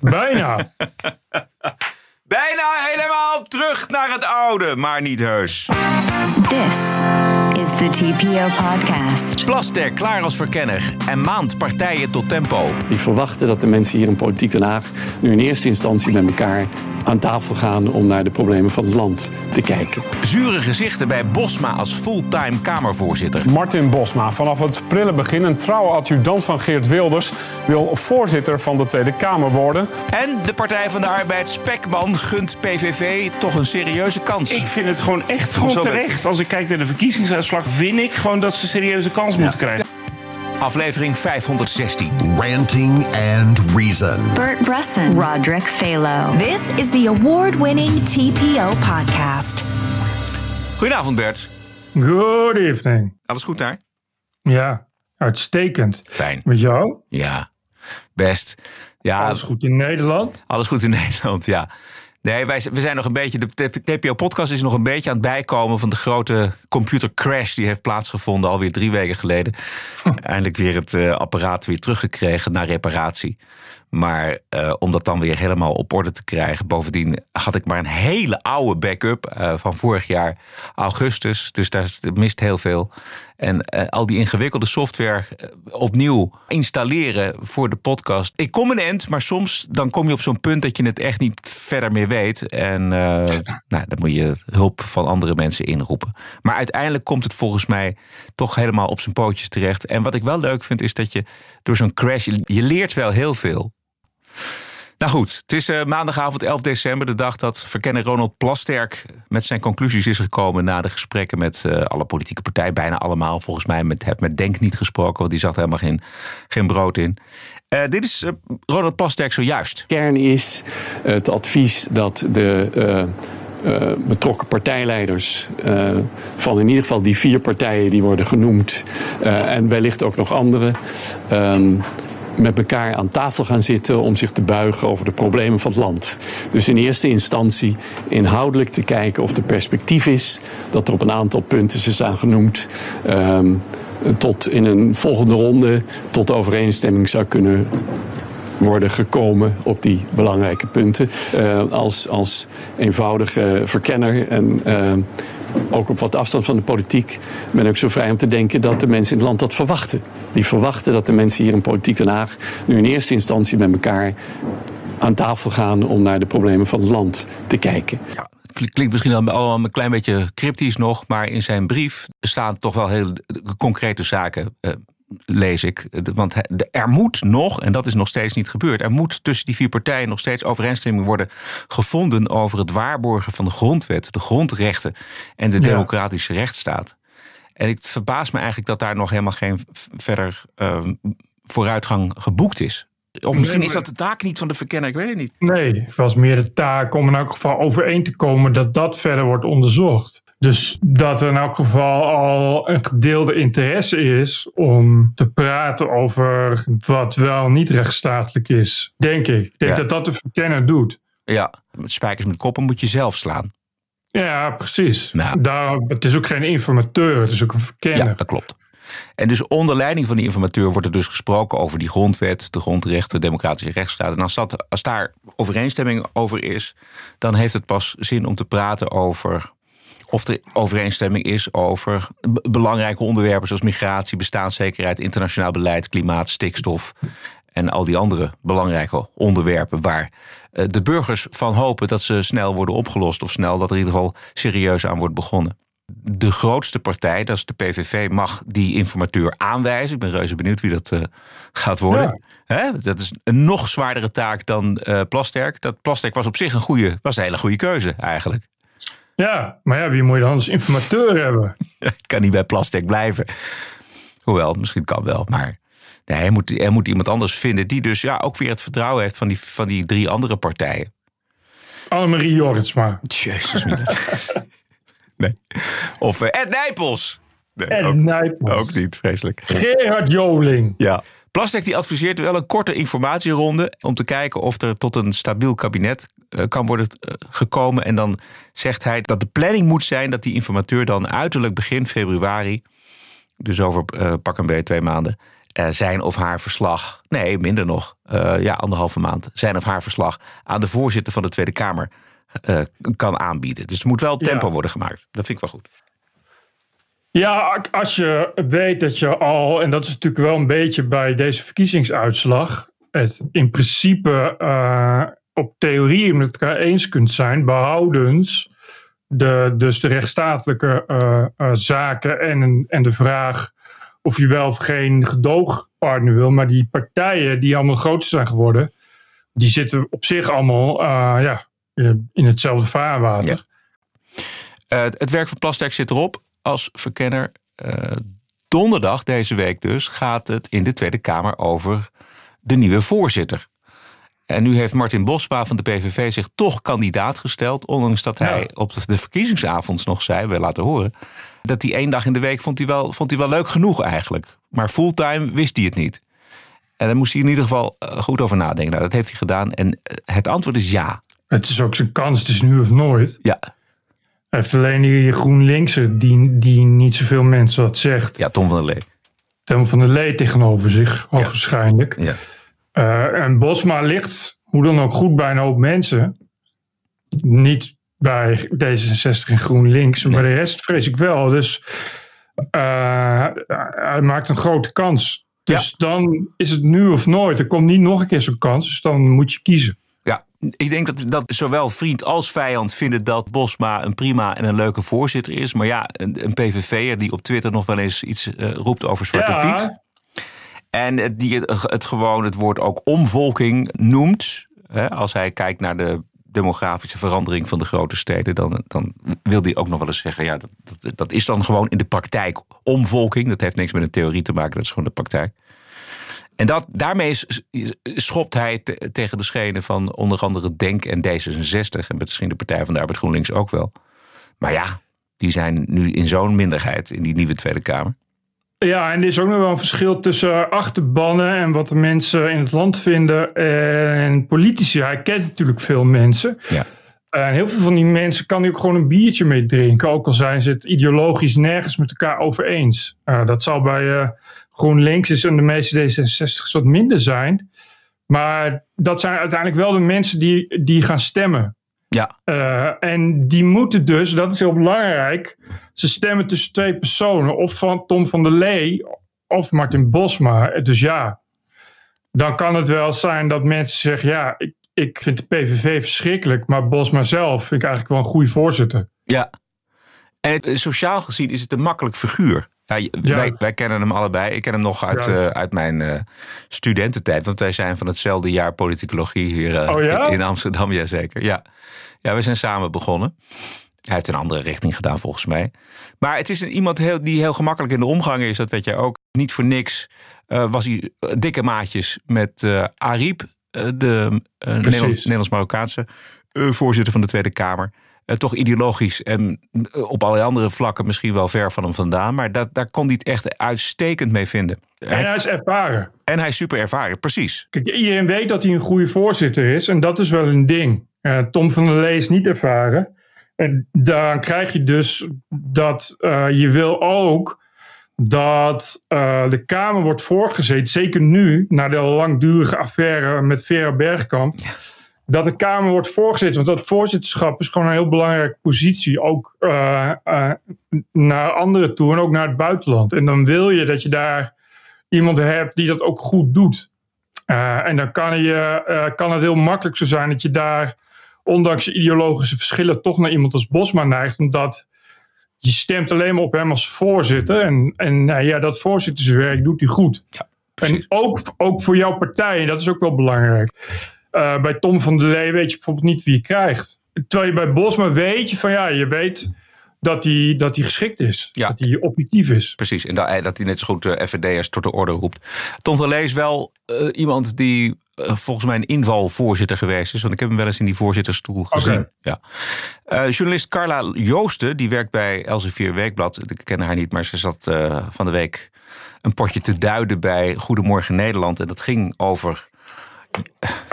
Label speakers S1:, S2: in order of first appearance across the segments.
S1: Bijna.
S2: Bijna helemaal terug naar het oude, maar niet heus.
S3: This is the TPO podcast.
S2: Plaster klaar als verkenner en maand partijen tot tempo.
S4: Die verwachten dat de mensen hier in Politiek Den Haag nu in eerste instantie met elkaar aan tafel gaan om naar de problemen van het land te kijken.
S2: Zure gezichten bij Bosma als fulltime Kamervoorzitter.
S1: Martin Bosma, vanaf het prille begin een trouwe adjudant van Geert Wilders, wil voorzitter van de Tweede Kamer worden.
S2: En de Partij van de Arbeid Spekman gunt PVV toch een serieuze kans.
S5: Ik vind het gewoon echt gewoon terecht. Als ik kijk naar de verkiezingsuitslag, vind ik gewoon dat ze een serieuze kans moeten krijgen.
S2: Aflevering 516.
S6: Ranting and Reason.
S3: Bert Bresson, Roderick Phalo.
S7: This is the award winning TPO podcast.
S2: Goedenavond Bert.
S1: Good evening.
S2: Alles goed daar?
S1: Ja, uitstekend.
S2: Fijn.
S1: Met jou?
S2: Ja, best. Ja,
S1: Alles goed in Nederland?
S2: Alles goed in Nederland, ja. Nee, wij, we zijn nog een beetje. De TPO-podcast is nog een beetje aan het bijkomen van de grote computercrash die heeft plaatsgevonden alweer drie weken geleden. Eindelijk weer het eh, apparaat weer teruggekregen naar reparatie. Maar eh, om dat dan weer helemaal op orde te krijgen. Bovendien had ik maar een hele oude backup eh, van vorig jaar augustus. Dus daar mist heel veel. En eh, al die ingewikkelde software opnieuw installeren voor de podcast. Ik kom een end, maar soms dan kom je op zo'n punt dat je het echt niet verder meer weet. En nou, dan moet je hulp van andere mensen inroepen. Maar uiteindelijk komt het volgens mij toch helemaal op zijn pootjes terecht. En wat ik wel leuk vind is dat je door zo'n crash, je leert wel heel veel. Nou goed, het is eh, maandagavond 11 december, de dag dat verkenner Ronald Plasterk met zijn conclusies is gekomen na de gesprekken met eh, alle politieke partijen, bijna allemaal volgens mij. Met, heb met Denk niet gesproken, want die zat helemaal geen, geen brood in. Eh, dit is Ronald Plasterk zojuist.
S4: Kern is het advies dat de betrokken partijleiders van in ieder geval die vier partijen die worden genoemd en wellicht ook nog andere. Ehm, met elkaar aan tafel gaan zitten om zich te buigen over de problemen van het land. Dus in eerste instantie inhoudelijk te kijken of er perspectief is, dat er op een aantal punten is aan genoemd. ehm, tot in een volgende ronde tot overeenstemming zou kunnen worden gekomen op die belangrijke punten. Eh, als, als eenvoudige verkenner en eh, ook op wat afstand van de politiek ben ik zo vrij om te denken dat de mensen in het land dat verwachten. Die verwachten dat de mensen hier in Politiek Den Haag nu in eerste instantie met elkaar aan tafel gaan om naar de problemen van het land te kijken.
S2: Ja, het klinkt misschien allemaal een klein beetje cryptisch nog, maar in zijn brief staan toch wel heel concrete zaken. Eh, lees ik. Want hij- de- er moet nog, en dat is nog steeds niet gebeurd, er moet tussen die vier partijen nog steeds overeenstemming worden gevonden over het waarborgen van de grondwet, de grondrechten en de
S1: Ja.
S2: democratische rechtsstaat. En ik verbaas me eigenlijk dat daar nog helemaal geen verder eh, vooruitgang geboekt is. Of misschien is dat de taak niet van de verkenner, ik weet het niet.
S1: Nee, het was meer de taak om in elk geval overeen te komen dat dat verder wordt onderzocht. Dus dat er in elk geval al een gedeelde interesse is om te praten over wat wel niet rechtsstatelijk is. Denk ik. Ik denk
S2: Ja.
S1: dat dat de verkenner doet.
S2: Ja, met spijkers met koppen moet je zelf slaan.
S1: Ja, precies.
S2: Nou.
S1: Daar, het is ook geen informateur, het is ook een verkenner.
S2: Ja, dat klopt. En dus onder leiding van die informateur wordt er dus gesproken over die grondwet, de grondrechten, de democratische rechtsstaat. En als, dat, als daar overeenstemming over is, dan heeft het pas zin om te praten over of er overeenstemming is over belangrijke onderwerpen zoals migratie, bestaanszekerheid, internationaal beleid, klimaat, stikstof en al die andere belangrijke onderwerpen waar eh, de burgers van hopen dat ze snel worden opgelost of snel dat er in ieder geval serieus aan wordt begonnen de grootste partij, dat is de PVV, mag die informateur aanwijzen. Ik ben reuze benieuwd wie dat eh, gaat worden. Hè? Dat is een nog zwaardere taak dan eh Plasterk. Dat Plasterk was op zich een goede, was een hele goede keuze eigenlijk.
S1: Ja, maar ja, wie moet je dan als informateur hebben?
S2: Ik kan niet bij Plasterk blijven. Hoewel, misschien kan wel, maar nee, hij, moet, hij moet iemand anders vinden die dus ja, ook weer het vertrouwen heeft van die, van die drie andere partijen.
S1: Annemarie Jorritsma.
S2: Jezus, nee. Of uh, Ed Nijpels. Nee,
S1: En
S2: ook,
S1: Nijpels.
S2: ook niet, vreselijk.
S1: Gerard Joling.
S2: Ja. Plastic die adviseert wel een korte informatieronde om te kijken of er tot een stabiel kabinet eh, kan worden eh, gekomen. En dan zegt hij dat de planning moet zijn dat die informateur dan uiterlijk begin februari, dus over eh, pak een beetje twee maanden, zijn of haar verslag, nee, minder nog, eh, ja, anderhalve maand, zijn of haar verslag aan de voorzitter van de Tweede Kamer kan aanbieden. Dus er moet wel tempo
S1: Ja.
S2: worden gemaakt. Dat vind ik wel goed.
S1: Ja, als je weet dat je al, en dat is natuurlijk wel een beetje bij deze verkiezingsuitslag, het in principe eh, op theorie met elkaar eens kunt zijn, behoudens de, dus de rechtsstatelijke eh, eh, zaken en, en de vraag of je wel of geen gedoogpartner wil. Maar die partijen die allemaal groter zijn geworden, die zitten op zich allemaal ja, in hetzelfde vaarwater.
S2: Het werk van Plasterk zit erop als verkenner. Eh, donderdag deze week dus gaat het in de Tweede Kamer over de nieuwe voorzitter. En nu heeft Martin Bosma van de PVV zich toch kandidaat gesteld. Ondanks dat hij
S1: Ja.
S2: op de verkiezingsavonds nog zei, we laten horen. Dat hij één dag in de week vond hij wel, vond hij wel leuk genoeg eigenlijk. Maar fulltime wist hij het niet. En daar moest hij in ieder geval eh, goed over nadenken. Nou, dat heeft hij gedaan. En eh, het antwoord is ja.
S1: Het is ook zijn kans, het is nu of nooit.
S2: Ja,
S1: heeft alleen die GroenLinkse, die, die niet zoveel mensen wat zegt.
S2: ja Tom van der Lee.
S1: Tim van der Lee tegenover zich, hoogstwaarschijnlijk.
S2: Ja.
S1: Eh, en Bosma ligt, hoe dan ook, goed bij een hoop mensen. Niet bij D66 en GroenLinks, maar de rest vrees ik wel. Dus eh, hij maakt een grote kans. Dus dan is het nu of nooit. Er komt niet nog een keer zo'n kans, dus dan moet je kiezen.
S2: Ja, ik denk dat, dat zowel vriend als vijand vinden dat Bosma een prima en een leuke voorzitter is. Maar ja, een, een PVV'er die op Twitter nog wel eens iets eh, roept over Zwarte Piet. En die het, het gewoon het woord ook omvolking noemt. Hè, als hij kijkt naar de demografische verandering van de grote steden, dan, dan wil hij ook nog wel eens zeggen: ja, dat, dat, dat is dan gewoon in de praktijk omvolking. Dat heeft niks met een theorie te maken, dat is gewoon de praktijk. En dat, daarmee schopt hij te- tegen de schenen van onder andere Denk en D66. En misschien de Partij van de Arbeid GroenLinks ook wel. Maar ja, die zijn nu in zo'n minderheid in die nieuwe Tweede Kamer.
S1: Ja, en er is ook nog wel een verschil tussen achterbannen en wat de mensen in het land vinden en politici. Hij kent natuurlijk veel mensen.
S2: Ja.
S1: En heel veel van die mensen kan hij ook gewoon een biertje mee drinken. Ook al zijn ze het ideologisch nergens met elkaar over eens. Uh, dat zal bij uh, GroenLinks is en de meeste D66's wat minder zijn. Maar dat zijn uiteindelijk wel de mensen die, die gaan stemmen.
S2: Ja.
S1: Uh, en die moeten dus, dat is heel belangrijk, ze stemmen tussen twee personen. Of van Tom van der Lee of Martin Bosma. Dus ja, dan kan het wel zijn dat mensen zeggen, ja, ik, ik vind de PVV verschrikkelijk, maar Bosma zelf vind ik eigenlijk wel een goede voorzitter.
S2: Ja. En het, sociaal gezien is het een makkelijk figuur. Ja,
S1: Ja.
S2: Wij, wij kennen hem allebei. Ik ken hem nog uit,
S1: Ja.
S2: eh, uit mijn eh, studententijd. Want wij zijn van hetzelfde jaar politicologie hier eh,
S1: Oh ja?
S2: in, in Amsterdam. Jazeker. Ja. ja, we zijn samen begonnen. Hij heeft een andere richting gedaan volgens mij. Maar het is een, iemand heel, die heel gemakkelijk in de omgang is. Dat weet jij ook. Niet voor niks was hij dikke maatjes met Ariep. de Nederlands- Nederlands-Marokkaanse voorzitter van de Tweede Kamer. Eh, toch ideologisch en eh, op allerlei andere vlakken misschien wel ver van hem vandaan. Maar dat, daar kon hij het echt uitstekend mee vinden.
S1: En
S2: Hij-
S1: hij is ervaren.
S2: en hij is super ervaren, precies.
S1: Kijk, iedereen weet dat hij een goede voorzitter is. En dat is wel een ding. Eh, Tom van der Lee is niet ervaren. En dan krijg je dus dat je wil ook dat de Kamer wordt voorgezeten. Zeker nu, na de langdurige affaire met Vera Bergkamp. Dat de Kamer wordt voorgezeten. Want dat voorzitterschap is gewoon een heel belangrijke positie. Ook eh, eh, naar anderen toe en ook naar het buitenland. En dan wil je dat je daar iemand hebt die dat ook goed doet. Uh, en dan kan, je, kan het heel makkelijk zo zijn dat je daar, ondanks ideologische verschillen, toch naar iemand als Bosma neigt. Omdat je stemt alleen maar op hem als voorzitter. En, en uh, ja, dat voorzitterswerk doet hij goed.
S2: Ja,
S1: en ook, ook voor jouw partij, dat is ook wel belangrijk. Uh, bij Tom van der Lee weet je bijvoorbeeld niet wie je krijgt. Terwijl je bij Bosma weet je van ja, je weet dat hij, dat geschikt is.
S2: Ja.
S1: Dat hij objectief is.
S2: Precies, en dat, dat hij net zo goed uh, FVD'ers tot de orde roept. Tom van Lee is wel uh, iemand die volgens mij een invalvoorzitter geweest is. Want ik heb hem wel eens in die voorzittersstoel gezien.
S1: Okay.
S2: Ja. Uh, journalist Carla Joosten, die werkt bij Elsevier Weekblad. Ik ken haar niet, maar ze zat uh, van de week een potje te duiden bij Goedemorgen Nederland. En dat ging over,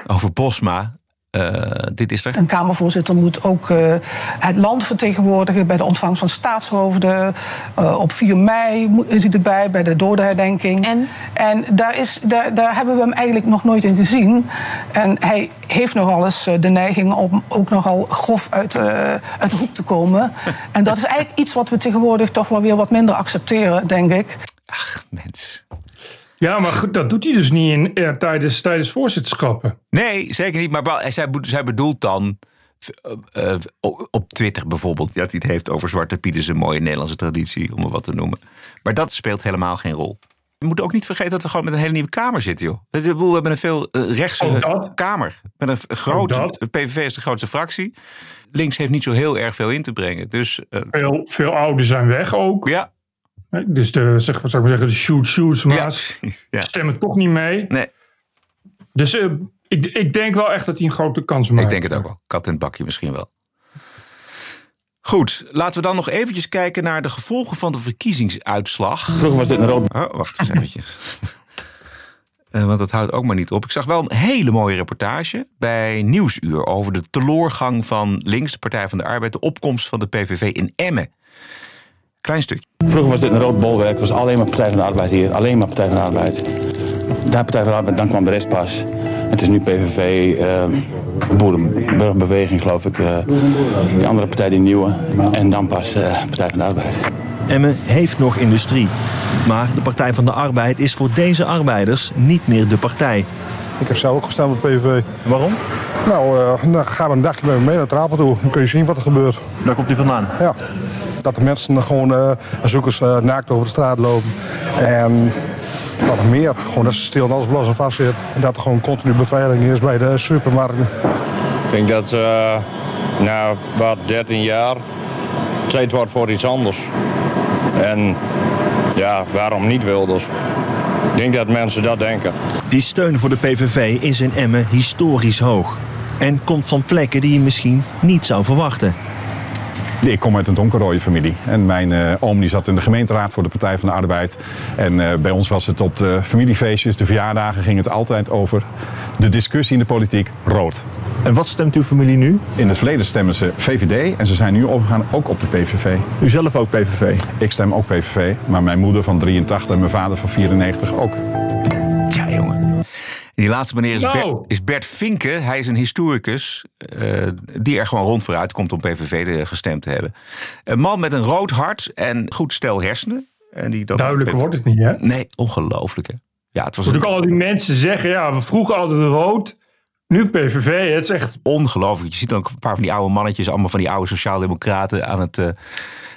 S2: over Bosma. Uh, dit is er.
S8: Een Kamervoorzitter moet ook uh, het land vertegenwoordigen bij de ontvangst van staatshoofden. Uh, op 4 mei is hij erbij bij de dodenherdenking.
S9: En,
S8: en daar, is, daar, daar hebben we hem eigenlijk nog nooit in gezien. En hij heeft nogal eens de neiging om ook nogal grof uit, uit de hoek te komen. en dat is eigenlijk iets wat we tegenwoordig toch wel weer wat minder accepteren, denk ik.
S2: Ach, mens.
S1: Ja, maar goed, dat doet hij dus niet in, ja, tijdens, tijdens voorzitterschappen.
S2: Nee, zeker niet. Maar zij, zij bedoelt dan uh, op Twitter bijvoorbeeld... dat hij het heeft over Zwarte Piet is een mooie Nederlandse traditie... om het wat te noemen. Maar dat speelt helemaal geen rol. We moeten ook niet vergeten dat we gewoon met een hele nieuwe Kamer zitten, joh. We hebben een veel rechtse Kamer. Met een grote, de PVV is de grootste fractie. Links heeft niet zo heel erg veel in te brengen. Dus,
S1: uh, veel, veel ouderen zijn weg ook.
S2: Ja,
S1: dus de, zeg, wat zou ik zeggen, de shoot-shoots maas ja. stemmen toch niet mee.
S2: Nee.
S1: Dus uh, ik, ik denk wel echt dat hij een grote kans maakt.
S2: Ik denk het ook wel. Kat in het bakje misschien wel. Goed, laten we dan nog eventjes kijken naar de gevolgen van de verkiezingsuitslag.
S4: Vroeger was dit een rood.
S2: Oh, wacht eens eventjes. uh, want dat houdt ook maar niet op. Ik zag wel een hele mooie reportage bij Nieuwsuur over de teloorgang van links, de Partij van de Arbeid, de opkomst van de PVV in Emmen. Klein stukje.
S4: Vroeger was dit een rood bolwerk. was alleen maar Partij van de Arbeid hier. Alleen maar Partij van de Arbeid. Daar Partij van de Arbeid, dan kwam de rest pas. Het is nu PVV, uh, eh, Boerenburgerbeweging geloof ik. Uh, die andere partij, die nieuwe. En dan pas uh, Partij van de Arbeid.
S10: Emmen heeft nog industrie. Maar de Partij van de Arbeid is voor deze arbeiders niet meer de partij.
S11: Ik heb zelf ook gestaan bij PVV.
S10: Waarom?
S11: Nou, uh, dan gaan we een dagje met me mee naar Trapel toe. Dan kun je zien wat er gebeurt.
S10: Daar komt u vandaan?
S11: Ja dat de mensen gewoon uh, zoekers uh, naakt over de straat lopen. En wat nog meer, gewoon dat ze stil en alles los en vast zit. En dat er gewoon continu beveiliging is bij de supermarkten.
S12: Ik denk dat uh, na wat 13 jaar tijd wordt voor iets anders. En ja, waarom niet Wilders? Ik denk dat mensen dat denken.
S10: Die steun voor de PVV is in Emmen historisch hoog. En komt van plekken die je misschien niet zou verwachten.
S13: Ik kom uit een donkerrode familie. En mijn uh, oom die zat in de gemeenteraad voor de Partij van de Arbeid. En uh, bij ons was het op de familiefeestjes, de verjaardagen, ging het altijd over de discussie in de politiek rood.
S10: En wat stemt uw familie nu?
S13: In het verleden stemmen ze VVD en ze zijn nu overgegaan ook op de PVV.
S10: U zelf ook PVV?
S13: Ik stem ook PVV, maar mijn moeder van 83 en mijn vader van 94 ook.
S2: Die laatste meneer is, Bert, nou. is Bert Vinke. Hij is een historicus uh, die er gewoon rond vooruit komt om PVV gestemd te hebben. Een man met een rood hart en goed stel hersenen. En die
S1: dat Duidelijker wordt het niet, hè?
S2: Nee, ongelooflijk, hè? Ja, het was
S1: Moet een... ook al die mensen zeggen, ja, we vroegen altijd rood. Nu PVV, het is echt...
S2: Ongelooflijk. Je ziet ook een paar van die oude mannetjes, allemaal van die oude sociaaldemocraten aan het uh,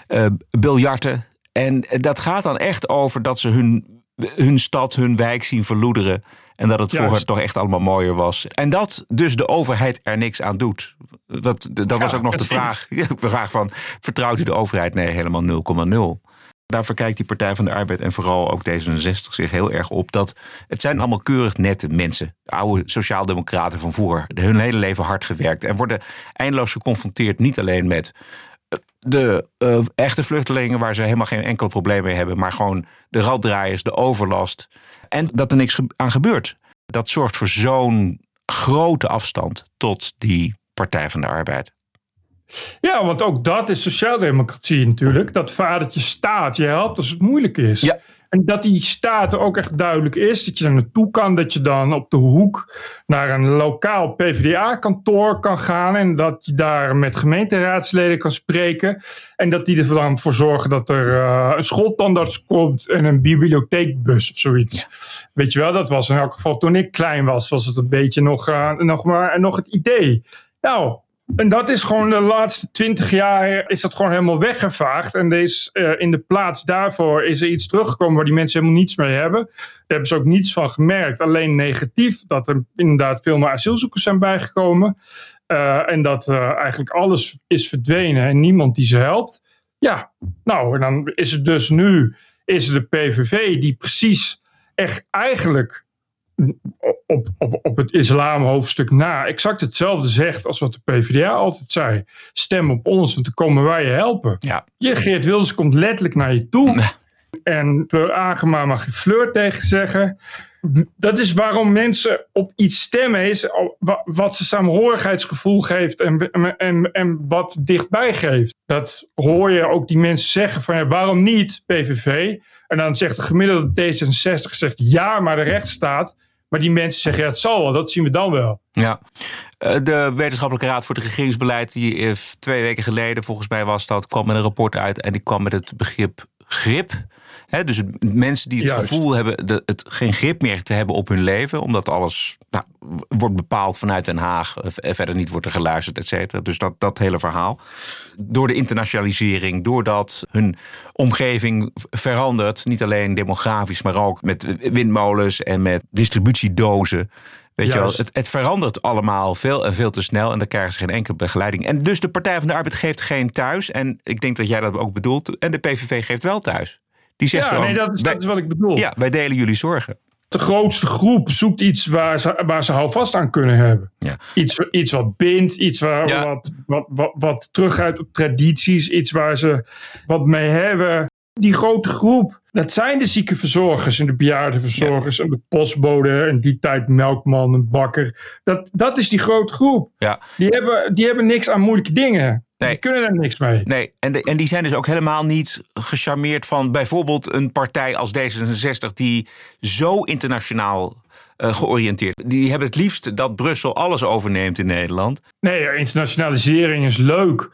S2: uh, biljarten. En dat gaat dan echt over dat ze hun, hun stad, hun wijk zien verloederen. En dat het vroeger toch echt allemaal mooier was. En dat dus de overheid er niks aan doet. Dat, dat was ook nog de vraag. De vraag van, vertrouwt u de overheid? Nee, helemaal 0,0. Daar verkijkt die Partij van de Arbeid en vooral ook D66 zich heel erg op. Dat het zijn allemaal keurig nette mensen. Oude sociaaldemocraten van vroeger. Hun hele leven hard gewerkt. En worden eindeloos geconfronteerd niet alleen met de uh, echte vluchtelingen waar ze helemaal geen enkel probleem mee hebben. Maar gewoon de raddraaiers, de overlast. En dat er niks aan gebeurt. Dat zorgt voor zo'n grote afstand tot die Partij van de Arbeid.
S1: Ja, want ook dat is sociaaldemocratie natuurlijk. Dat vadertje staat je helpt als het moeilijk is.
S2: Ja.
S1: En dat die staat ook echt duidelijk is. Dat je er naartoe kan. Dat je dan op de hoek naar een lokaal PvdA-kantoor kan gaan. En dat je daar met gemeenteraadsleden kan spreken. En dat die er dan voor zorgen dat er uh, een schooltandarts komt. En een bibliotheekbus of zoiets. Weet je wel, dat was in elk geval toen ik klein was. Was het een beetje nog, uh, nog, maar, nog het idee. Nou, en dat is gewoon de laatste twintig jaar is dat gewoon helemaal weggevaagd. En deze, uh, in de plaats daarvoor is er iets teruggekomen waar die mensen helemaal niets mee hebben. Daar hebben ze ook niets van gemerkt. Alleen negatief, dat er inderdaad veel meer asielzoekers zijn bijgekomen. Uh, en dat uh, eigenlijk alles is verdwenen en niemand die ze helpt. Ja, nou, en dan is het dus nu is de PVV die precies echt eigenlijk op, op, op het islamhoofdstuk na exact hetzelfde zegt als wat de PvdA altijd zei. Stem op ons, want dan komen wij je helpen.
S2: Ja.
S1: Je Geert Wilders komt letterlijk naar je toe. En Fleur Agema mag je fleur tegen zeggen. dat is waarom mensen op iets stemmen, is wat ze saamhorigheidsgevoel geeft en, en, en wat dichtbij geeft. Dat hoor je ook die mensen zeggen van ja, waarom niet PVV? En dan zegt de gemiddelde D66 zegt ja, maar de rechtsstaat. Maar die mensen zeggen ja, het zal wel, dat zien we dan wel.
S2: Ja, eh, de Wetenschappelijke Raad voor het Regeringsbeleid, die twee weken geleden volgens mij was dat, kwam met een rapport uit en die kwam met het begrip grip dus mensen die het gevoel hebben de, het geen grip meer te hebben op hun leven, omdat alles nou, wordt bepaald vanuit Den Haag, en verder niet wordt er geluisterd, et cetera. Dus dat, dat hele verhaal. Door de internationalisering, doordat hun omgeving verandert, niet alleen demografisch, maar ook met windmolens en met distributiedozen. Weet je wel, het, het, verandert allemaal veel en veel te snel en dan krijgen ze geen enkele begeleiding. En dus de Partij van de Arbeid geeft geen thuis. En ik denk dat jij dat ook bedoelt. En de PVV geeft wel thuis. Die zegt
S1: ja, nee, dat is, dat is wat ik bedoel.
S2: Ja, wij delen jullie zorgen.
S1: De grootste groep zoekt iets waar ze, waar ze houvast aan kunnen hebben.
S2: Ja.
S1: Iets, iets wat bindt, iets waar, wat, wat, wat, wat teruggaat op tradities, iets waar ze wat mee hebben. Die grote groep, dat zijn de ziekenverzorgers en de bejaardenverzorgers en de postbode en die tijd melkman en bakker. Dat, dat is die grote groep.
S2: Ja.
S1: Die, hebben, die hebben niks aan moeilijke dingen. Nee. Die kunnen er niks mee.
S2: Nee, en, de, en die zijn dus ook helemaal niet gecharmeerd van bijvoorbeeld een partij als D66 die zo internationaal uh, georiënteerd. Die hebben het liefst dat Brussel alles overneemt in Nederland.
S1: Nee, internationalisering is leuk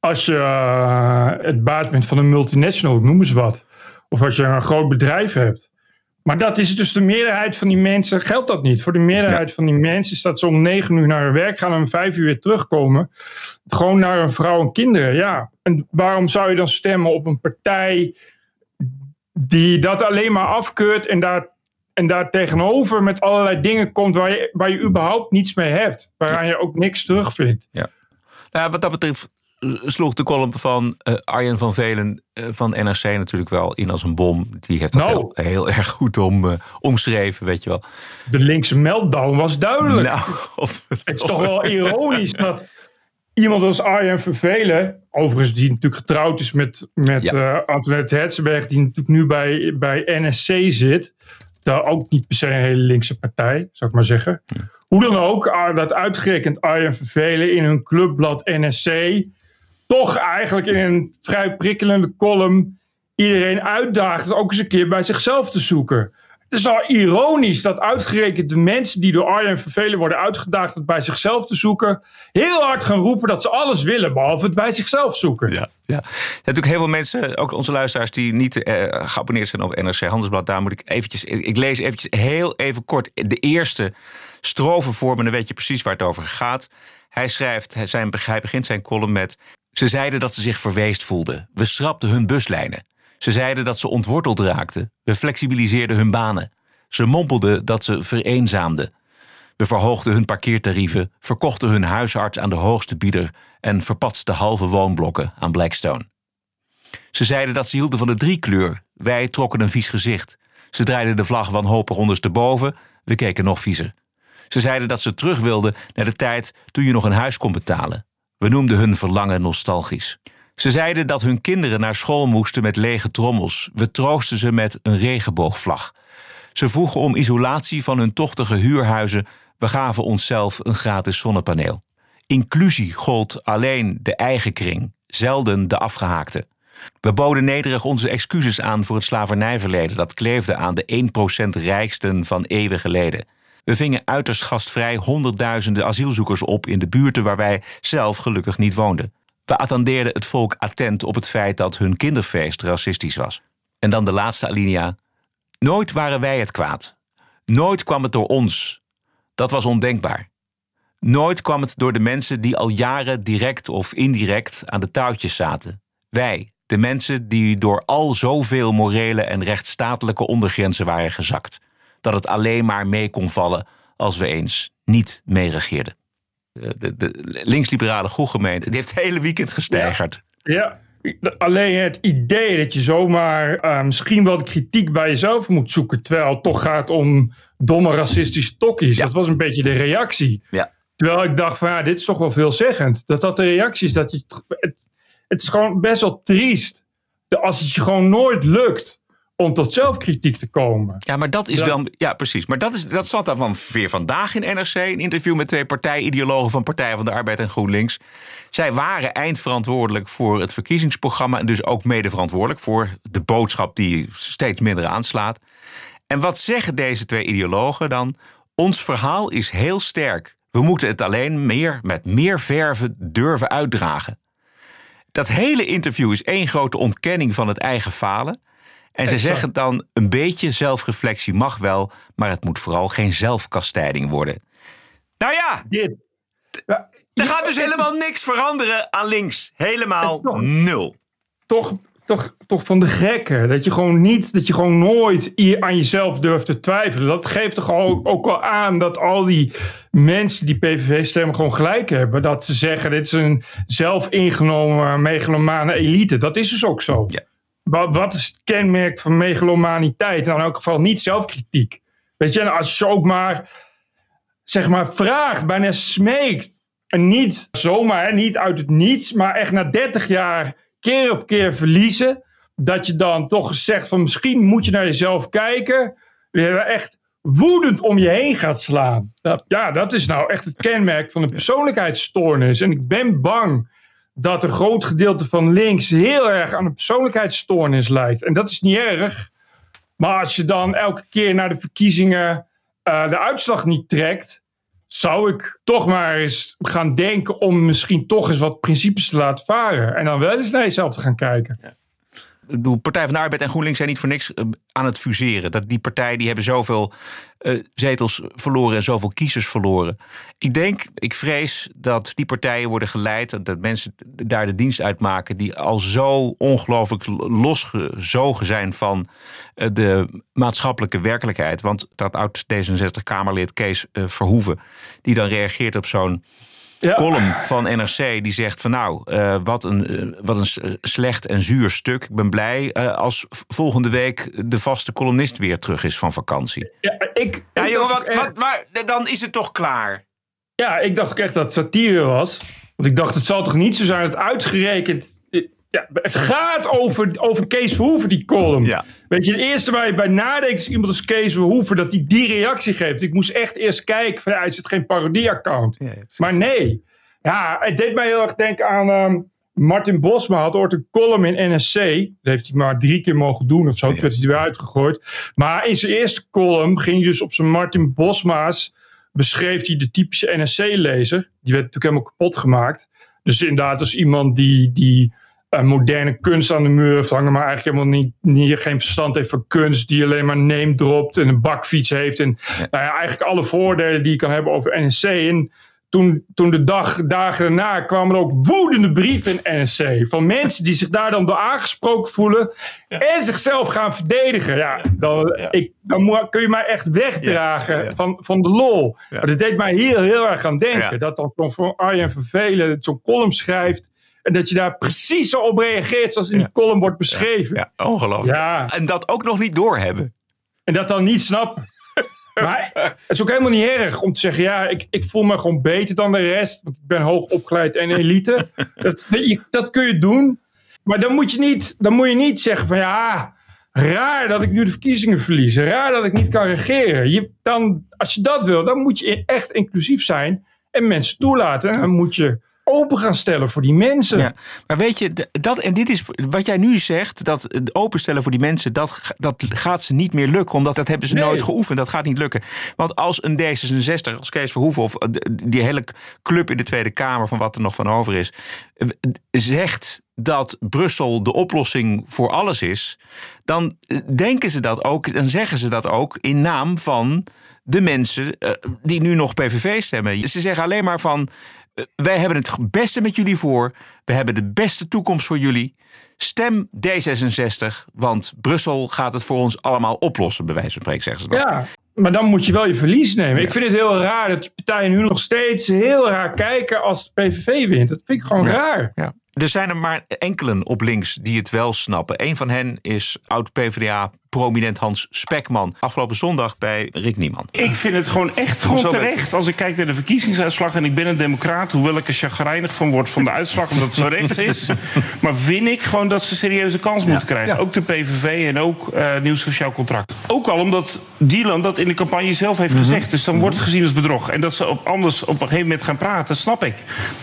S1: als je uh, het baas bent van een multinational, noem eens wat. Of als je een groot bedrijf hebt. Maar dat is dus de meerderheid van die mensen, geldt dat niet. Voor de meerderheid van die mensen is dat ze om negen uur naar hun werk gaan en om vijf uur weer terugkomen. Gewoon naar hun vrouw en kinderen, ja. En waarom zou je dan stemmen op een partij die dat alleen maar afkeurt en daar, en daar tegenover met allerlei dingen komt waar je, waar je überhaupt niets mee hebt. Waaraan je ook niks terugvindt.
S2: Ja. Nou, wat dat betreft sloeg de column van uh, Arjen van Velen uh, van NRC natuurlijk wel in als een bom. Die heeft dat nou. heel, heel, erg goed om, uh, omschreven, weet je wel.
S1: De linkse meltdown was duidelijk. Nou, het is toch wel ironisch dat iemand als Arjen van Velen, overigens die natuurlijk getrouwd is met, met ja. Antoinette Hetzenberg, die natuurlijk nu bij, bij NSC zit. Daar ook niet per se een hele linkse partij, zou ik maar zeggen. Hoe dan ook, dat uitgerekend Arjen Vervelen in hun clubblad NSC toch eigenlijk in een vrij prikkelende column iedereen uitdaagt ook eens een keer bij zichzelf te zoeken. Het is al ironisch dat uitgerekend de mensen die door Arjen Vervelen worden uitgedaagd het bij zichzelf te zoeken, heel hard gaan roepen dat ze alles willen behalve het bij zichzelf zoeken.
S2: Ja, ja. Er natuurlijk heel veel mensen, ook onze luisteraars, die niet eh, geabonneerd zijn op NRC Handelsblad. Daar moet ik eventjes, ik lees eventjes heel even kort de eerste strofe voor me, dan weet je precies waar het over gaat. Hij schrijft, zijn, hij begint zijn column met ze zeiden dat ze zich verweest voelden. We schrapten hun buslijnen. Ze zeiden dat ze ontworteld raakten. We flexibiliseerden hun banen. Ze mompelden dat ze vereenzaamden. We verhoogden hun parkeertarieven, verkochten hun huisarts aan de hoogste bieder en verpatsten halve woonblokken aan Blackstone. Ze zeiden dat ze hielden van de driekleur. Wij trokken een vies gezicht. Ze draaiden de vlag wanhopig ondersteboven. We keken nog viezer. Ze zeiden dat ze terug wilden naar de tijd toen je nog een huis kon betalen. We noemden hun verlangen nostalgisch. Ze zeiden dat hun kinderen naar school moesten met lege trommels. We troosten ze met een regenboogvlag. Ze vroegen om isolatie van hun tochtige huurhuizen. We gaven onszelf een gratis zonnepaneel. Inclusie gold alleen de eigen kring, zelden de afgehaakte. We boden nederig onze excuses aan voor het slavernijverleden dat kleefde aan de 1% rijksten van eeuwen geleden. We vingen uiterst gastvrij honderdduizenden asielzoekers op in de buurten waar wij zelf gelukkig niet woonden. We attendeerden het volk attent op het feit dat hun kinderfeest racistisch was. En dan de laatste alinea. Nooit waren wij het kwaad. Nooit kwam het door ons. Dat was ondenkbaar. Nooit kwam het door de mensen die al jaren direct of indirect aan de touwtjes zaten. Wij, de mensen die door al zoveel morele en rechtsstatelijke ondergrenzen waren gezakt dat het alleen maar mee kon vallen als we eens niet meeregeerden. De, de, de linksliberale groegemeente die heeft het hele weekend gesteigerd.
S1: Ja. Alleen het idee dat je zomaar uh, misschien wel de kritiek bij jezelf moet zoeken, terwijl het toch gaat om domme racistische tokkies. Dat was een beetje de reactie.
S2: Ja.
S1: Terwijl ik dacht van ja, dit is toch wel veelzeggend. Dat dat de reactie is. Dat je, het, het is gewoon best wel triest. Als het je gewoon nooit lukt om tot zelfkritiek te komen.
S2: Ja, maar dat is
S1: Dat-
S2: wel. Ja, precies. Maar dat, is, dat zat dan van weer vandaag in NRC. Een interview met twee partijideologen van Partij van de Arbeid en GroenLinks. Zij waren eindverantwoordelijk voor het verkiezingsprogramma. En dus ook mede verantwoordelijk voor de boodschap die steeds minder aanslaat. En wat zeggen deze twee ideologen dan? Ons verhaal is heel sterk. We moeten het alleen meer met meer verven durven uitdragen. Dat hele interview is één grote ontkenning van het eigen falen. En ze zeggen dan een beetje zelfreflectie mag wel, maar het moet vooral geen zelfkastijding worden. Nou ja,
S1: Dit.
S2: er gaat dus helemaal niks veranderen aan links. Helemaal nul.
S1: toch, toch, toch van de gekken. Dat je gewoon niet, dat je gewoon nooit aan jezelf durft te twijfelen. Dat geeft toch ook, ook wel aan dat al die mensen die PVV stemmen gewoon gelijk hebben. Dat ze zeggen, dit is een zelf ingenomen megalomane elite. Dat is dus ook zo. Wat, wat is het kenmerk van megalomaniteit? Nou, in elk geval niet zelfkritiek. Weet je, en als je ook maar, zeg maar, vraagt, bijna smeekt. En niet zomaar, hè, niet uit het niets, maar echt na 30 jaar keer op keer verliezen. Dat je dan toch zegt van misschien moet je naar jezelf kijken. Je echt woedend om je heen gaat slaan. Dat, ja, dat is nou echt het kenmerk van een persoonlijkheidsstoornis. En ik ben bang dat een groot gedeelte van links heel erg aan een persoonlijkheidsstoornis lijkt. En dat is niet erg. Maar als je dan elke keer naar de verkiezingen eh, de uitslag niet trekt, zou ik toch maar eens gaan denken om misschien toch eens wat principes te laten varen. En dan wel eens naar jezelf te gaan kijken.
S2: Bedoel, Partij van de Arbeid en GroenLinks zijn niet voor niks eh, aan het fuseren. Dat die partijen die hebben zoveel eh, zetels verloren en zoveel kiezers verloren. Ik denk, ik vrees dat die partijen worden geleid, dat- mensen daar de dienst uitmaken die al zo ongelooflijk losgezogen zijn van eh, de maatschappelijke werkelijkheid. Want dat oud D66-Kamerlid Kees Verhoeven, die dan reageert op zo'n column van NRC die zegt van nou, eh, wat, een, eh, wat een slecht en zuur stuk. Ik ben blij eh, als volgende week de vaste columnist weer terug is van vakantie.
S1: Ja, ik,
S2: Ja,
S1: ik
S2: wat,
S1: echt-
S2: wat, maar dan is het toch klaar?
S1: Ja, ik dacht ook echt dat het satire was. Want ik dacht, het zal toch niet zo zijn dat uitgerekend... Ja, het gaat over, over Kees Verhoeven, die column. Weet je, het eerste waar je bij nadenkt is iemand als Kees Verhoeven... dat hij die reactie geeft. Ik moest echt eerst kijken, van, ja, is het geen parodie-account? maar nee. Ja, het deed mij heel erg denken aan... ehm, Martin Bosma had ooit een column in NSC. Dat heeft hij maar drie keer mogen doen of zo. Toen werd hij er weer uitgegooid. Maar in zijn eerste column ging hij dus op zijn Martin Bosma's... beschreef hij de typische NSC-lezer. Die werd natuurlijk helemaal kapot gemaakt. Dus inderdaad, als iemand die... die moderne kunst aan de muur heeft hangen, maar eigenlijk helemaal niet, niet, geen verstand heeft van kunst, die alleen maar name dropt en een bakfiets heeft. En nou ja, eigenlijk alle voordelen die je kan hebben over NSC. En toen, toen de dag, dagen daarna kwamen er ook woedende brieven in NSC. Van mensen die zich daar dan door aangesproken voelen. En zichzelf gaan verdedigen. Ja, dan, Ik, dan kun je mij echt wegdragen Van, van de lol. Maar dat deed mij heel, heel erg aan denken.
S2: Ja.
S1: Dat dan zo'n voor Arjen Vervelen zo'n column schrijft. En dat je daar precies zo op reageert zoals in die column wordt beschreven.
S2: Ja, ongelooflijk. En dat ook nog niet doorhebben.
S1: En dat dan niet snappen. Maar het is ook helemaal niet erg om te zeggen: ja, ik, ik voel me gewoon beter dan de rest. Want ik ben hoog opgeleid en elite. dat, dat kun je doen. Maar dan moet, je niet, dan moet je niet zeggen: van ja, raar dat ik nu de verkiezingen verlies. Raar dat ik niet kan regeren. Je, dan, als je dat wil, dan moet je echt inclusief zijn en mensen toelaten. En dan moet je open gaan stellen voor die mensen.
S2: Ja, maar weet je, dat, en dit is wat jij nu zegt, dat het openstellen voor die mensen, dat, dat gaat ze niet meer lukken, omdat dat hebben ze
S1: Nee.
S2: nooit geoefend. Dat gaat niet lukken. Want als een D66, als Kees Verhoeven of eh, die hele club in de Tweede Kamer, van wat er nog van over is, eh, zegt dat Brussel de oplossing voor alles is, dan eh, denken ze dat ook, dan zeggen ze dat ook in naam van de mensen eh, die nu nog PVV stemmen. Ze zeggen alleen maar van. Eh, Wij hebben het beste met jullie voor. We hebben de beste toekomst voor jullie. Stem D66, want Brussel gaat het voor ons allemaal oplossen, bij wijze van spreken, zeggen ze dan.
S1: Ja, maar dan moet je wel je verlies nemen. Ik vind het heel raar dat die partijen nu nog steeds heel raar kijken als de PVV wint. Dat vind ik gewoon raar.
S2: Er zijn er maar enkelen op links die het wel snappen. Een van hen is oud-PVDA prominent Hans Spekman. Afgelopen zondag bij Rick Nieman.
S5: Ik vind het gewoon echt gewoon terecht. Als ik kijk naar de verkiezingsuitslag en ik ben een democraat... hoewel ik er chagrijnig van word van de uitslag omdat het zo rechts is. Maar vind ik gewoon dat ze een serieuze kans moeten krijgen. Ook de PVV en ook uh, Nieuw Sociaal Contract. Ook al omdat Dylan dat in de campagne zelf heeft gezegd. Dus dan wordt het gezien als bedrog. En dat ze op anders op een gegeven moment gaan praten, snap ik.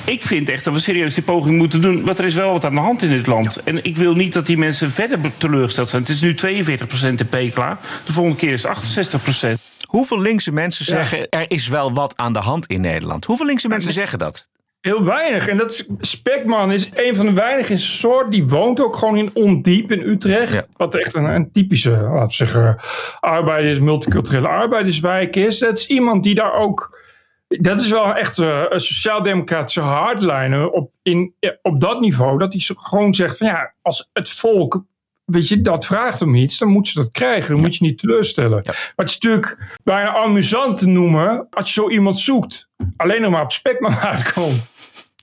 S5: Ik vind echt dat we serieus die poging moeten doen. Want er is wel wat aan de hand in dit land. En ik wil niet dat die mensen verder teleurgesteld zijn. Het is nu 42% de P-klaar. De volgende keer is het 68%.
S2: Hoeveel linkse mensen zeggen er is wel wat aan de hand in Nederland? Hoeveel linkse mensen zeggen dat?
S1: Heel weinig. En dat is, Spekman is een van de weinigen soort. Die woont ook gewoon in Ondiep in Utrecht. Wat echt een, een typische, laten we zeggen, arbeiders, multiculturele arbeiderswijk is. Dat is iemand die daar ook. Dat is wel echt uh, een sociaal-democratische hardliner op, in, op dat niveau. Dat hij gewoon zegt van ja, als het volk weet je, dat vraagt om iets, dan moet ze dat krijgen. Dan moet je niet teleurstellen. Maar het is natuurlijk bijna amusant te noemen als je zo iemand zoekt. Alleen nog maar op spekman uitkomt.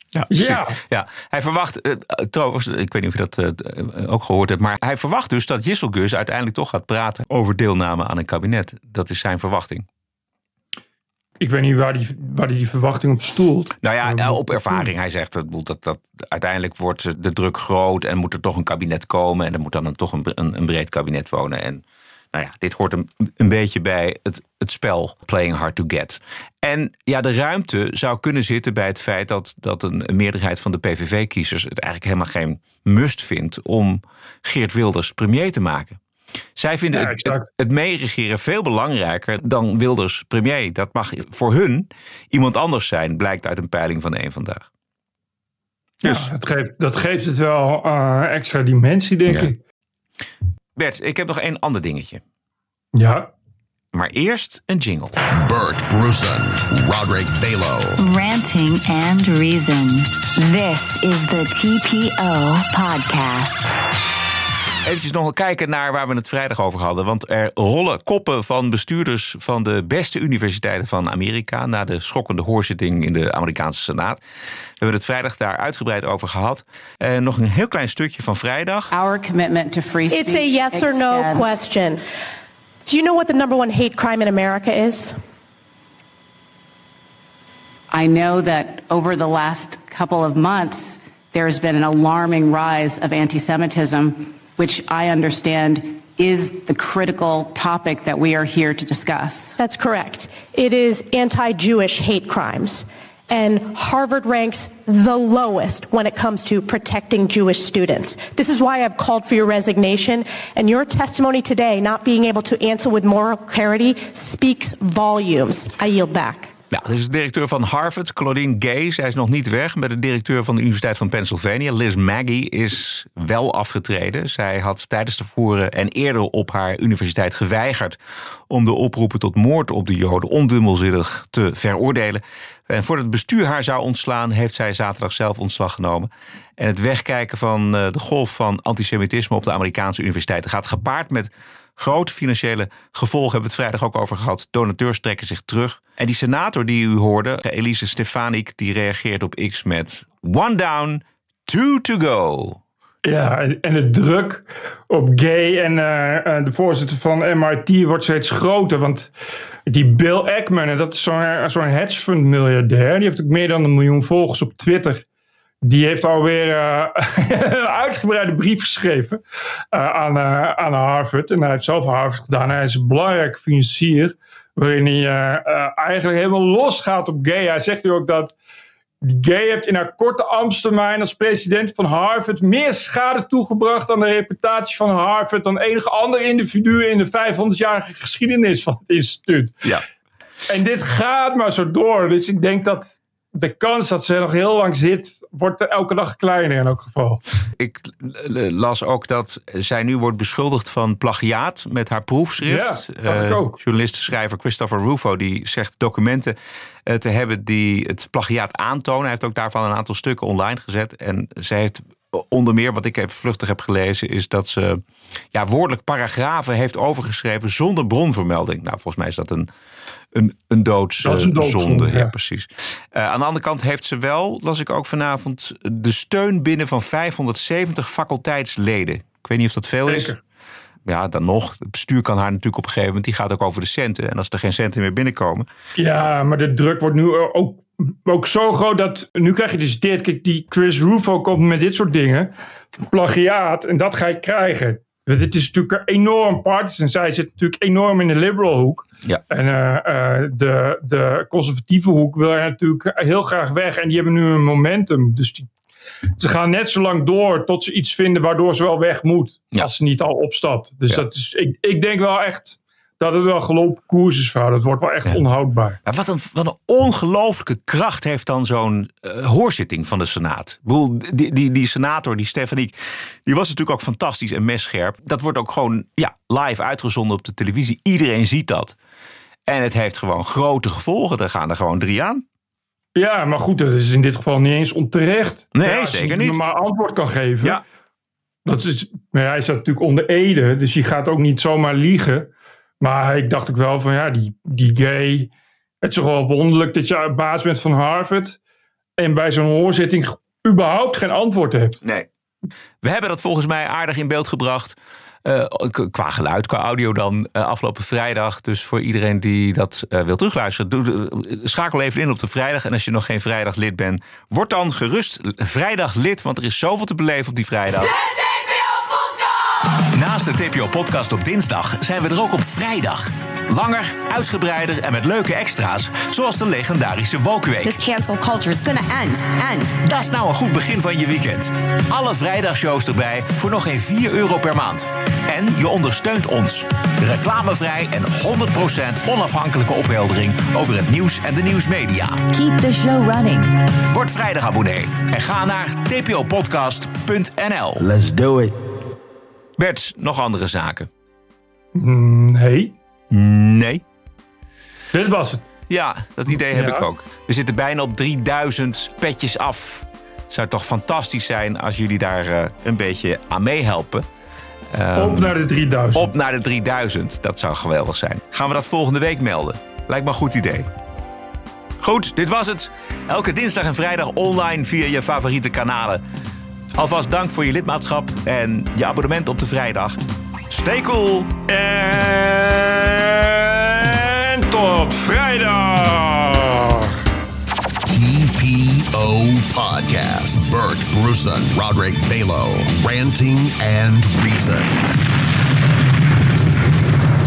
S2: Ja, ja. ja, hij verwacht, uh, trouwens, ik weet niet of je dat uh, ook gehoord hebt, maar hij verwacht dus dat Gus uiteindelijk toch gaat praten over deelname aan een kabinet. Dat is zijn verwachting.
S1: Ik weet niet waar die, waar die, die verwachting op stoelt.
S2: Nou ja, op ervaring. Hij zegt dat, dat, dat uiteindelijk wordt de druk groot en moet er toch een kabinet komen. En er moet dan een, toch een, een, een breed kabinet wonen. En nou ja, dit hoort een, een beetje bij het, het spel Playing Hard to Get. En ja, de ruimte zou kunnen zitten bij het feit dat, dat een, meerderheid van de PVV-kiezers het eigenlijk helemaal geen must vindt om Geert Wilders premier te maken. Zij vinden het, het, meeregeren veel belangrijker dan Wilders premier. Dat mag voor hun iemand anders zijn, blijkt uit een peiling van de een vandaag.
S1: Dus. Ja, geeft, dat geeft het wel uh, extra dimensie, denk ik.
S2: Bert, ik heb nog één ander dingetje.
S1: Ja.
S2: Maar eerst een jingle.
S6: Bert Brussen, Roderick Balo.
S3: Ranting and Reason. This is the TPO podcast.
S2: Even nog kijken naar waar we het vrijdag over hadden. Want er rollen koppen van bestuurders van de beste universiteiten van Amerika. na de schokkende hoorzitting in de Amerikaanse Senaat. We hebben het vrijdag daar uitgebreid over gehad. Uh, nog een heel klein stukje van vrijdag.
S9: Our commitment to free speech.
S14: It's a yes or no question. Do you know what the number one hate crime in America is?
S9: I know that over the last couple of months, there has been an alarming rise of anti Semitism which I understand is the critical topic that we are here to discuss.
S14: That's correct. It is anti Jewish hate crimes. And Harvard ranks the lowest when it comes to protecting Jewish students. This is why I've called for your resignation. And your testimony today, not being able to answer with moral clarity, speaks volumes. I yield back.
S2: Ja, is de directeur van Harvard, Claudine Gay. Zij is nog niet weg. Met de directeur van de Universiteit van Pennsylvania, Liz Maggie, is wel afgetreden. Zij had tijdens de voeren en eerder op haar universiteit geweigerd om de oproepen tot moord op de Joden ondubbelzinnig te veroordelen. En voordat het bestuur haar zou ontslaan, heeft zij zaterdag zelf ontslag genomen. En het wegkijken van eh, de golf van antisemitisme op de Amerikaanse universiteiten gaat gepaard met grote financiële gevolgen hebben we het vrijdag ook over gehad. Donateurs trekken zich terug. En die senator die u hoorde, Elise Stefanik, die reageert op X met one down, two to go.
S1: Ja, en de druk op Gay en uh, de voorzitter van MIT wordt steeds groter. Want die Bill Ackman, dat is zo'n zo'n hedge fund miljardair, die heeft ook meer dan een miljoen volgers op Twitter die heeft alweer uh, een uitgebreide brief geschreven uh, aan, uh, aan Harvard. En hij heeft zelf Harvard gedaan. Hij is een belangrijke financier. Waarin hij eigenlijk helemaal losgaat op Gay. Hij zegt nu ook dat Gay heeft in haar korte ambtstermijn als president van Harvard meer schade toegebracht aan de reputatie van Harvard dan enige andere individu in de 500-jarige geschiedenis van het instituut.
S2: Ja.
S1: En dit gaat maar zo door. Dus ik denk dat de kans dat ze nog heel lang zit, wordt elke dag kleiner in elk geval.
S2: Ik las ook dat zij nu wordt beschuldigd van plagiaat met haar proefschrift.
S1: Ja, uh,
S2: Journalist-schrijver Christopher Rufo die zegt documenten uh, te hebben die het plagiaat aantonen. Hij heeft ook daarvan een aantal stukken online gezet. En zij heeft onder meer, wat ik even vluchtig heb gelezen, is dat ze ja, woordelijk paragrafen heeft overgeschreven zonder bronvermelding. Nou, volgens mij is dat een een, een doodzonde. ja. precies. Uh, aan de andere kant heeft ze wel, las ik ook vanavond, de steun binnen van 570 faculteitsleden. Ik weet niet of dat veel is. ja, dan nog. Het bestuur kan haar natuurlijk op een gegeven moment... die gaat ook over de centen. En als er geen centen meer binnenkomen...
S1: Ja, maar de druk wordt nu ook, ook zo groot dat... Nu krijg je dus dit. Kijk, die Chris Rufo komt met dit soort dingen. Plagiaat. En dat ga je krijgen. Want Het is natuurlijk enorm partisan. Zij zit natuurlijk enorm in de liberal hoek.
S2: Ja.
S1: En eh, eh, de, de conservatieve hoek wil er natuurlijk heel graag weg. En die hebben nu een momentum. Dus die, ze gaan net zo lang door tot ze iets vinden waardoor ze wel weg moet. Als ze niet al opstapt. Dus
S2: Ja.
S1: dat is, ik, ik denk wel echt dat het wel gelopen koers is. Vrouw. Dat wordt wel echt onhoudbaar.
S2: Maar wat een, wat een ongelooflijke kracht heeft dan zo'n eh, hoorzitting van de Senaat. Ik bedoel, die, die, die senator, die Stefaniek, die was natuurlijk ook fantastisch en messcherp. Dat wordt ook gewoon ja, live uitgezonden op de televisie. Iedereen ziet dat. En het heeft gewoon grote gevolgen. Er gaan er gewoon drie aan.
S1: Ja, maar goed, dat is in dit geval niet eens onterecht.
S2: Nee,
S1: Ja, als je
S2: zeker niet.
S1: normaal antwoord kan geven.
S2: Ja.
S1: Dat is, maar hij staat natuurlijk onder Ede, dus je gaat ook niet zomaar liegen. Maar ik dacht ook wel van ja, die, die gay. Het is toch wel wonderlijk dat je baas bent van Harvard. En bij zo'n hoorzitting überhaupt geen antwoord hebt.
S2: Nee. We hebben dat volgens mij aardig in beeld gebracht. eh, qua geluid, qua audio dan eh, afgelopen vrijdag. Dus voor iedereen die dat eh, wil terugluisteren, doe, schakel even in op de vrijdag. En als je nog geen vrijdag lid bent, word dan gerust vrijdag lid. Want er is zoveel te beleven op die vrijdag. Naast de TPO-podcast op dinsdag zijn we er ook op vrijdag. Langer, uitgebreider en met leuke extra's, zoals de legendarische Wookweek.
S15: This cancel culture is gonna end. End.
S2: Dat is nou een goed begin van je weekend. Alle vrijdagshows erbij voor nog geen 4 euro per maand. En je ondersteunt ons. Reclamevrij en 100% onafhankelijke opheldering over het nieuws en de nieuwsmedia.
S3: Keep the show running.
S2: Word vrijdag abonnee en ga naar tpopodcast.nl.
S16: Let's do it.
S2: Bert, nog andere zaken?
S1: Mm, Nee.
S2: Nee.
S1: Dit was het.
S2: Ja, dat idee heb
S1: Ja.
S2: ik ook. We zitten bijna op 3000 petjes af. Het zou toch fantastisch zijn als jullie daar eh, een beetje aan meehelpen. Ehm,
S1: Op naar de 3000.
S2: Op naar de 3000. Dat zou geweldig zijn. Gaan we dat volgende week melden? Lijkt me een goed idee. Goed, dit was het. Elke dinsdag en vrijdag online via je favoriete kanalen. Alvast dank voor je lidmaatschap en je abonnement op de vrijdag. Stay cool!
S1: En tot vrijdag!
S6: TPO Podcast. Bert Bruson, Roderick Balo, Ranting and Reason.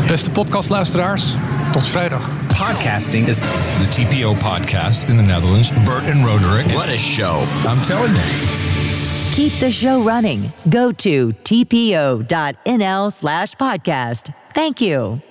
S17: Beste podcastluisteraars, tot vrijdag.
S18: Podcasting is the TPO podcast in the Netherlands. Bert and Roderick.
S6: What a show.
S18: I'm telling you.
S3: Keep the show running. Go to tpo.nl slash podcast. Thank you.